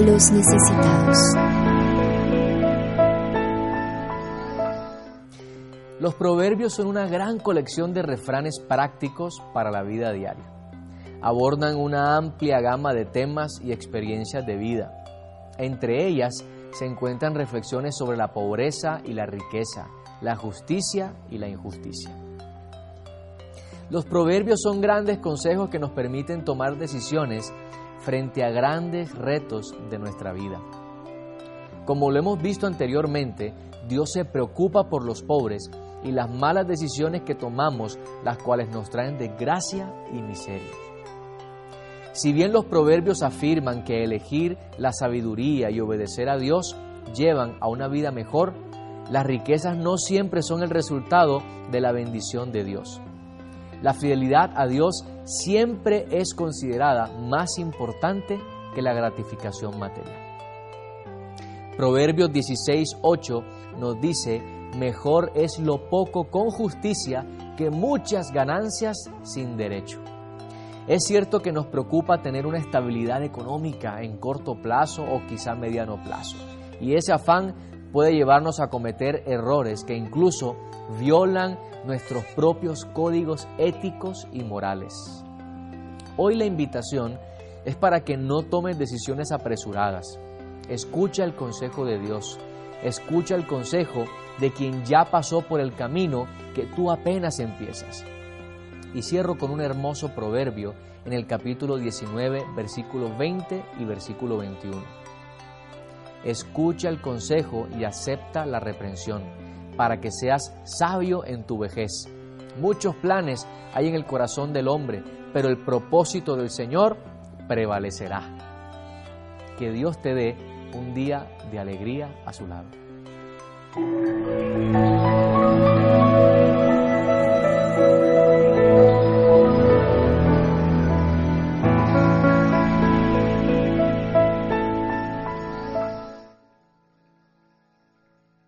los necesitados. Los proverbios son una gran colección de refranes prácticos para la vida diaria. Abordan una amplia gama de temas y experiencias de vida. Entre ellas se encuentran reflexiones sobre la pobreza y la riqueza, la justicia y la injusticia. Los proverbios son grandes consejos que nos permiten tomar decisiones frente a grandes retos de nuestra vida. Como lo hemos visto anteriormente, Dios se preocupa por los pobres y las malas decisiones que tomamos, las cuales nos traen desgracia y miseria. Si bien los proverbios afirman que elegir la sabiduría y obedecer a Dios llevan a una vida mejor, las riquezas no siempre son el resultado de la bendición de Dios. La fidelidad a Dios siempre es considerada más importante que la gratificación material. Proverbios 16:8 nos dice, mejor es lo poco con justicia que muchas ganancias sin derecho. Es cierto que nos preocupa tener una estabilidad económica en corto plazo o quizá mediano plazo, y ese afán puede llevarnos a cometer errores que incluso violan nuestros propios códigos éticos y morales. Hoy la invitación es para que no tomes decisiones apresuradas. Escucha el consejo de Dios, escucha el consejo de quien ya pasó por el camino que tú apenas empiezas. Y cierro con un hermoso proverbio en el capítulo 19, versículo 20 y versículo 21. Escucha el consejo y acepta la reprensión, para que seas sabio en tu vejez. Muchos planes hay en el corazón del hombre, pero el propósito del Señor prevalecerá. Que Dios te dé un día de alegría a su lado.